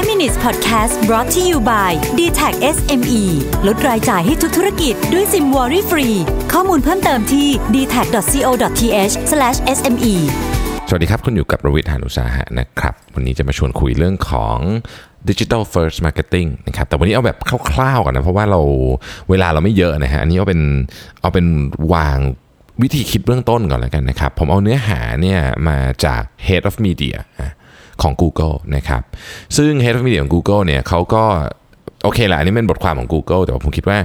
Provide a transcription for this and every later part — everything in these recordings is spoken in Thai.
5 minutes podcast brought to you by d t a c SME ลดรายจ่ายให้ทุกธุรกิจด้วยซิมวอรี่ฟรี ข้อมูลเพิ่มเติมที่ d t a c c o t h s m e สวัสดีครับ คุณอยู่กับประวิทยานุสาหะนะครับ วันนี้จะมาชวนคุยเรื่องของ Digital First Marketing นะครับแต่วันนี้เอาแบบคร่าวๆก่อนนะเพราะว่าเราเวลาเราไม่เยอะนะฮะอันนี้เอาเป็นเอาเป็นวางวิธีคิดเบื้องต้นก่อนแล้วกันนะครับ ผมเอาเนื้อหาเนี่ยมาจาก Head of Media ของ Google นะครับซึ่ง Head of Media ของ Google เนี่ยเขาก็โอเคแหละอันนี้เป็นบทความของ Google แต่ว่าผมคิดว่า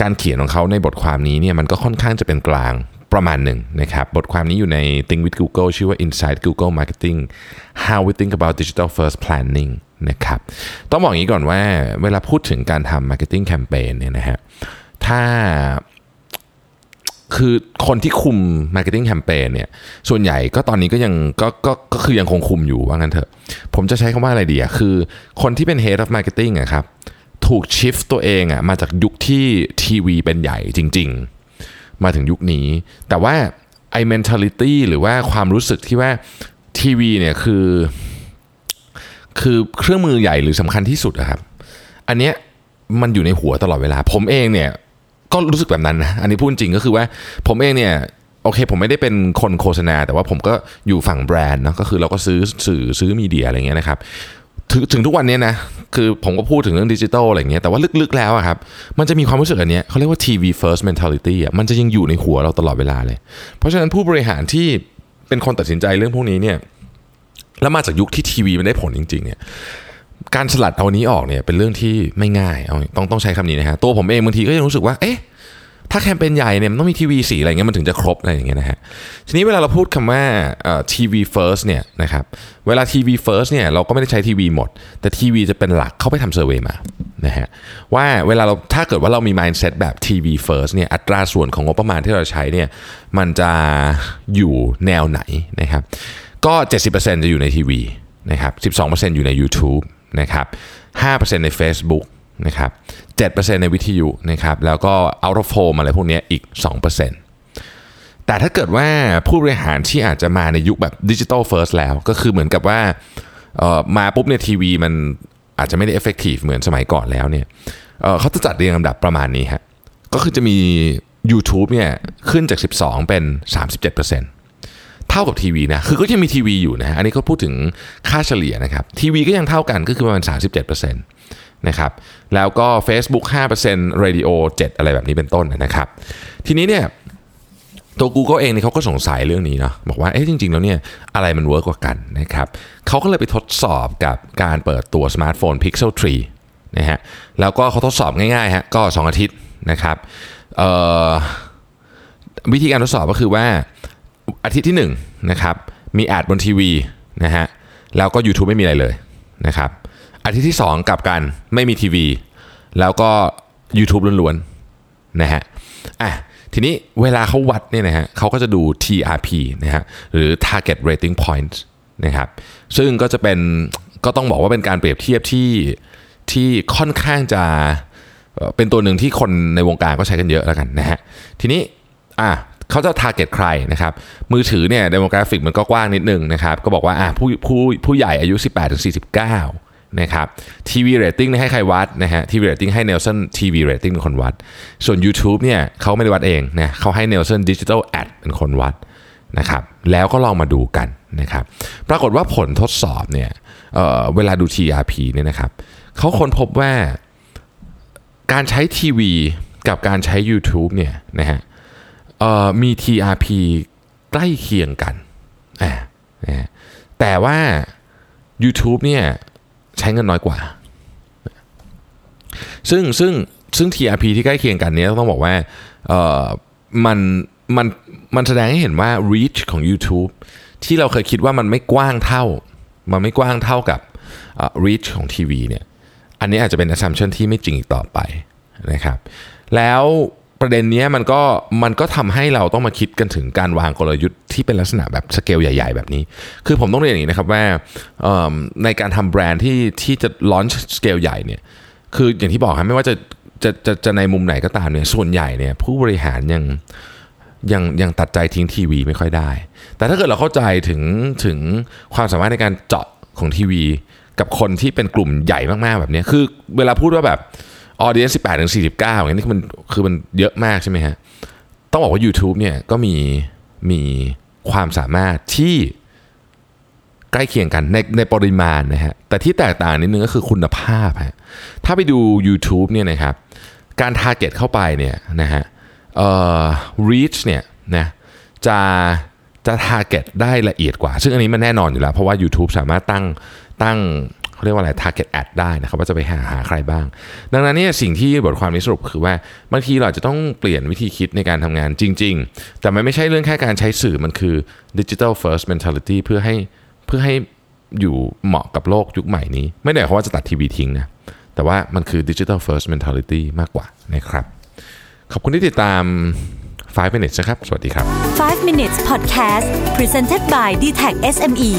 การเขียนของเขาในบทความนี้เนี่ยมันก็ค่อนข้างจะเป็นกลางประมาณหนึ่งนะครับบทความนี้อยู่ใน Think with Google ชื่อว่า Inside Google Marketing How we think about digital first planning นะครับต้องบอกอย่างนี้ก่อนว่าเวลาพูดถึงการทำ marketing campaign เนี่ยนะฮะถ้า คือคนที่คุม Marketing Campaign เนี่ยส่วนใหญ่ก็ตอนนี้ก็ยังก็ก็ก็คือยังคงคุมอยู่ว่างั้นเถอะ ผมจะใช้คำว่าอะไรดีอะคือคนที่เป็น Head of Marketing อะครับถูกชิฟตัวเองอะมาจากยุคที่ทีวีเป็นใหญ่จริง ๆ มาถึงยุคนี้ แต่ว่าไอ้ mentality หรือว่าความรู้สึกที่ว่าทีวีเนี่ยคือ คือเครื่องมือใหญ่หรือสำคัญที่สุดอะครับ อันเนี้ยมันอยู่ในหัวตลอดเวลา ผมเองเนี่ย ก็รู้สึกแบบนั้นนะอันนี้พูดจริงก็คือว่าผมเองเนี่ยโอเค ผมไม่ได้เป็นคนโฆษณา แต่ว่าผมก็อยู่ฝั่งแบรนด์เนาะก็คือเราก็ซื้อสื่อซื้อมีเดียอะไรเงี้ยนะครับถึงถึงทุกวันนี้นะคือผมก็พูดถึงเรื่องดิจิทัลอะไรเงี้ยแต่ว่าลึกๆแล้วอะครับมันจะมีความรู้สึกอันเนี้ยเขาเรียกว่า TV first mentality อะมันจะยังอยู่ในหัวเราตลอดเวลาเลย เพราะฉะนั้นผู้บริหารที่เป็นคนตัดสินใจเรื่องพวกนี้เนี่ยแล้วมาจากยุคที่ทีวีมันได้ผลจริงๆเนี่ย การสลัดเอานี้ออกเนี่ยเป็นเรื่องที่ไม่ง่ายเอาต้องต้องใช้คำนี้นะฮะตัวผมเองบางทีก็ยังรู้สึกว่าเอ๊ะถ้าแคมเปญใหญ่เนี่ยมันต้องมีทีวีสีอะไรเงี้ยมันถึงจะครบอะไรอย่างเงี้ยนะฮะทีนี้เวลาเราพูดคำว่า TV first เนี่ยนะครับเวลา TV first เนี่ยเราก็ไม่ได้ใช้ทีวีหมด แต่ทีวีจะเป็นหลักเขาไปทำ survey มานะฮะว่าเวลาเราถ้าเกิดว่าเรามี mindset แบบ TV first เนี่ยอัตราส่วนของงบประมาณที่เราใช้เนี่ยมันจะอยู่แนวไหนนะครับก็ 70%จะอยู่ในทีวีนะครับ12%อยู่ใน YouTube นะครับ5%ใน Facebook นะครับ7%ในวิทยุนะครับแล้วก็ out of home อะไรพวกนี้อีก 2%แต่ถ้าเกิดว่าผู้บริหารที่อาจจะมาในยุคแบบดิจิ t a ลเฟิร์สแล้วก็คือเหมือนกับว่าออมาปุ๊บเนี่ยทีวีมันอาจจะไม่ได้ effective เหมือนสมัยก่อนแล้วเนี่ยเขาจะจัดเรียงลำดับประมาณนี้ฮะก็คือจะมี YouTube เนี่ยขึ้นจาก 12 เป็น 37% เท่ากับทีวีนะคือก็ยังมีทีวีอยู่นะอันนี้เขาพูดถึงค่าเฉลี่ยนะครับทีวีก็ยังเท่ากันก็คือประมาณ 37%นะครับแล้วก็ Facebook 5% Radio 7 อะไรแบบนี้เป็นต้นนะครับ ทีนี้เนี่ยตัว Google เองเนี่ยเขาก็สงสัยเรื่องนี้เนาะบอกว่าเอ๊ะจริง ๆ แล้วเนี่ยอะไรมัน work กว่ากันนะครับเขาก็เลยไปทดสอบกับการเปิดตัวสมาร์ทโฟน Pixel 3นะฮะแล้วก็เขาทดสอบง่ายๆฮะก็ 2 อาทิตย์นะครับวิธีการทดสอบก็คือว่า อาทิตย์ที่1นนะครับมีแอดบนทีวีนะฮะแล้วก็ YouTube ไม่มีอะไรเลยนะครับอาทิตย์ที่ 2กลับกันไม่มีทีวี แล้วก็ YouTube ล้วนๆนะฮะอะทีนี้เวลาเขาวัดเนี่ยนะฮะเขาก็จะดู TRP นะฮะหรือ Target Rating Point นะครับซึ่งก็จะเป็นก็ต้องบอกว่าเป็นการเปรียบเทียบที่ที่ค่อนข้างจะเป็นตัวหนึ่งที่คนในวงการก็ใช้กันเยอะแล้วกันนะฮะทีนี้อะ เขาจะ target ใครนะครับมือถือเนี่ย d ดโมกราฟิกมันก็กว้างนิดนึงนะครับก็บอกว่าอะผู้ผู้ผู้ใหญ่อายุ 18ถึง49นะครับทีวีเรตติ้งให้ใครวัดนะฮะทีวีเรตติ้งให้ Nielsen TV Rating เป็นคนวัด ส่วน YouTube เนี่ยเขาไม่ได้วัดเองนะเขาให้ Nielsen Digital Ad เป็นคนวัดนะครับแล้วก็ลองมาดูกันนะครับปรากฏว่าผลทดสอบเนี่ยเเวลาดู TRP เนี่ยนะครับเขาค้นพบว่าการใช้ทีวีกับการใช้ YouTube เนี่ยนะฮะ มี TRP ใกล้เคียงกันแต่ว่า YouTube เนี่ยใช้เงินน้อยกว่า ซึ่งซึ่งซึ่ง TRP ที่ใกล้เคียงกันเนี้ยต้องบอกว่ามันมันมันแสดงให้เห็นว่า reach ของ YouTube ที่เราเคยคิดว่ามันไม่กว้างเท่า มันไม่กว้างเท่ากับ reach ของทีวีเนี่ย อันนี้อาจจะเป็น assumption ที่ไม่จริงอีกต่อไปนะครับ แล้ว ประเด็นนี้มันก็มันก็ทำให้เราต้องมาคิดกันถึงการวางกลยุทธ์ที่เป็นลักษณะแบบสเกลใหญ่ ๆ แบบนี้ คือผมต้องเรียนอย่างนี้นะครับว่าในการทำแบรนด์ที่ที่จะลอนสเกลใหญ่เนี่ยคืออย่างที่บอกครับไม่ว่าจะจะจะจะในมุมไหนก็ตามเนี่ยส่วนใหญ่เนี่ยผู้บริหารยังยังยังตัดใจทิ้งทีวีไม่ค่อยได้ แต่ถ้าเกิดเราเข้าใจถึงถึงความสามารถในการเจาะของทีวี กับคนที่เป็นกลุ่มใหญ่มากๆแบบนี้คือเวลาพูดว่าแบบ ออเดียนสิบแปดถึงสี่สิบเก้าอย่างนี้มันคือมันเยอะมากใช่ไหมฮะ ต้องบอกว่า YouTube เนี่ยก็มีมีความสามารถที่ใกล้เคียงกันในในปริมาณนะฮะ แต่ที่แตกต่างนิดนึงก็คือคุณภาพฮะ ถ้าไปดู YouTube เนี่ยนะครับ การ target เข้าไปเนี่ยนะฮะเอ่อ reach เนี่ยนะจะจะ target ได้ละเอียดกว่า ซึ่งอันนี้มันแน่นอนอยู่แล้ว เพราะว่า YouTube สามารถตั้งตั้ง เขาเรียกว่าอะไร target ad ได้นะครับว่าจะไปหาหาใครบ้าง ดังนั้นเนี่ยสิ่งที่บทความนี้สรุปคือว่าบางทีเราอาจจะต้องเปลี่ยนวิธีคิดในการทำงานจริง ๆ แต่มันไม่ใช่เรื่องแค่การใช้สื่อมันคือ digital first mentality เพื่อให้เพื่อให้อยู่เหมาะกับโลกยุคใหม่นี้ ไม่ได้หมายความว่าจะตัดทีวีทิ้งนะแต่ว่ามันคือ digital first mentality มากกว่านะครับ ขอบคุณที่ติดตาม 5 minutes นะครับ สวัสดีครับ 5 minutes podcast presented by d t e c h SME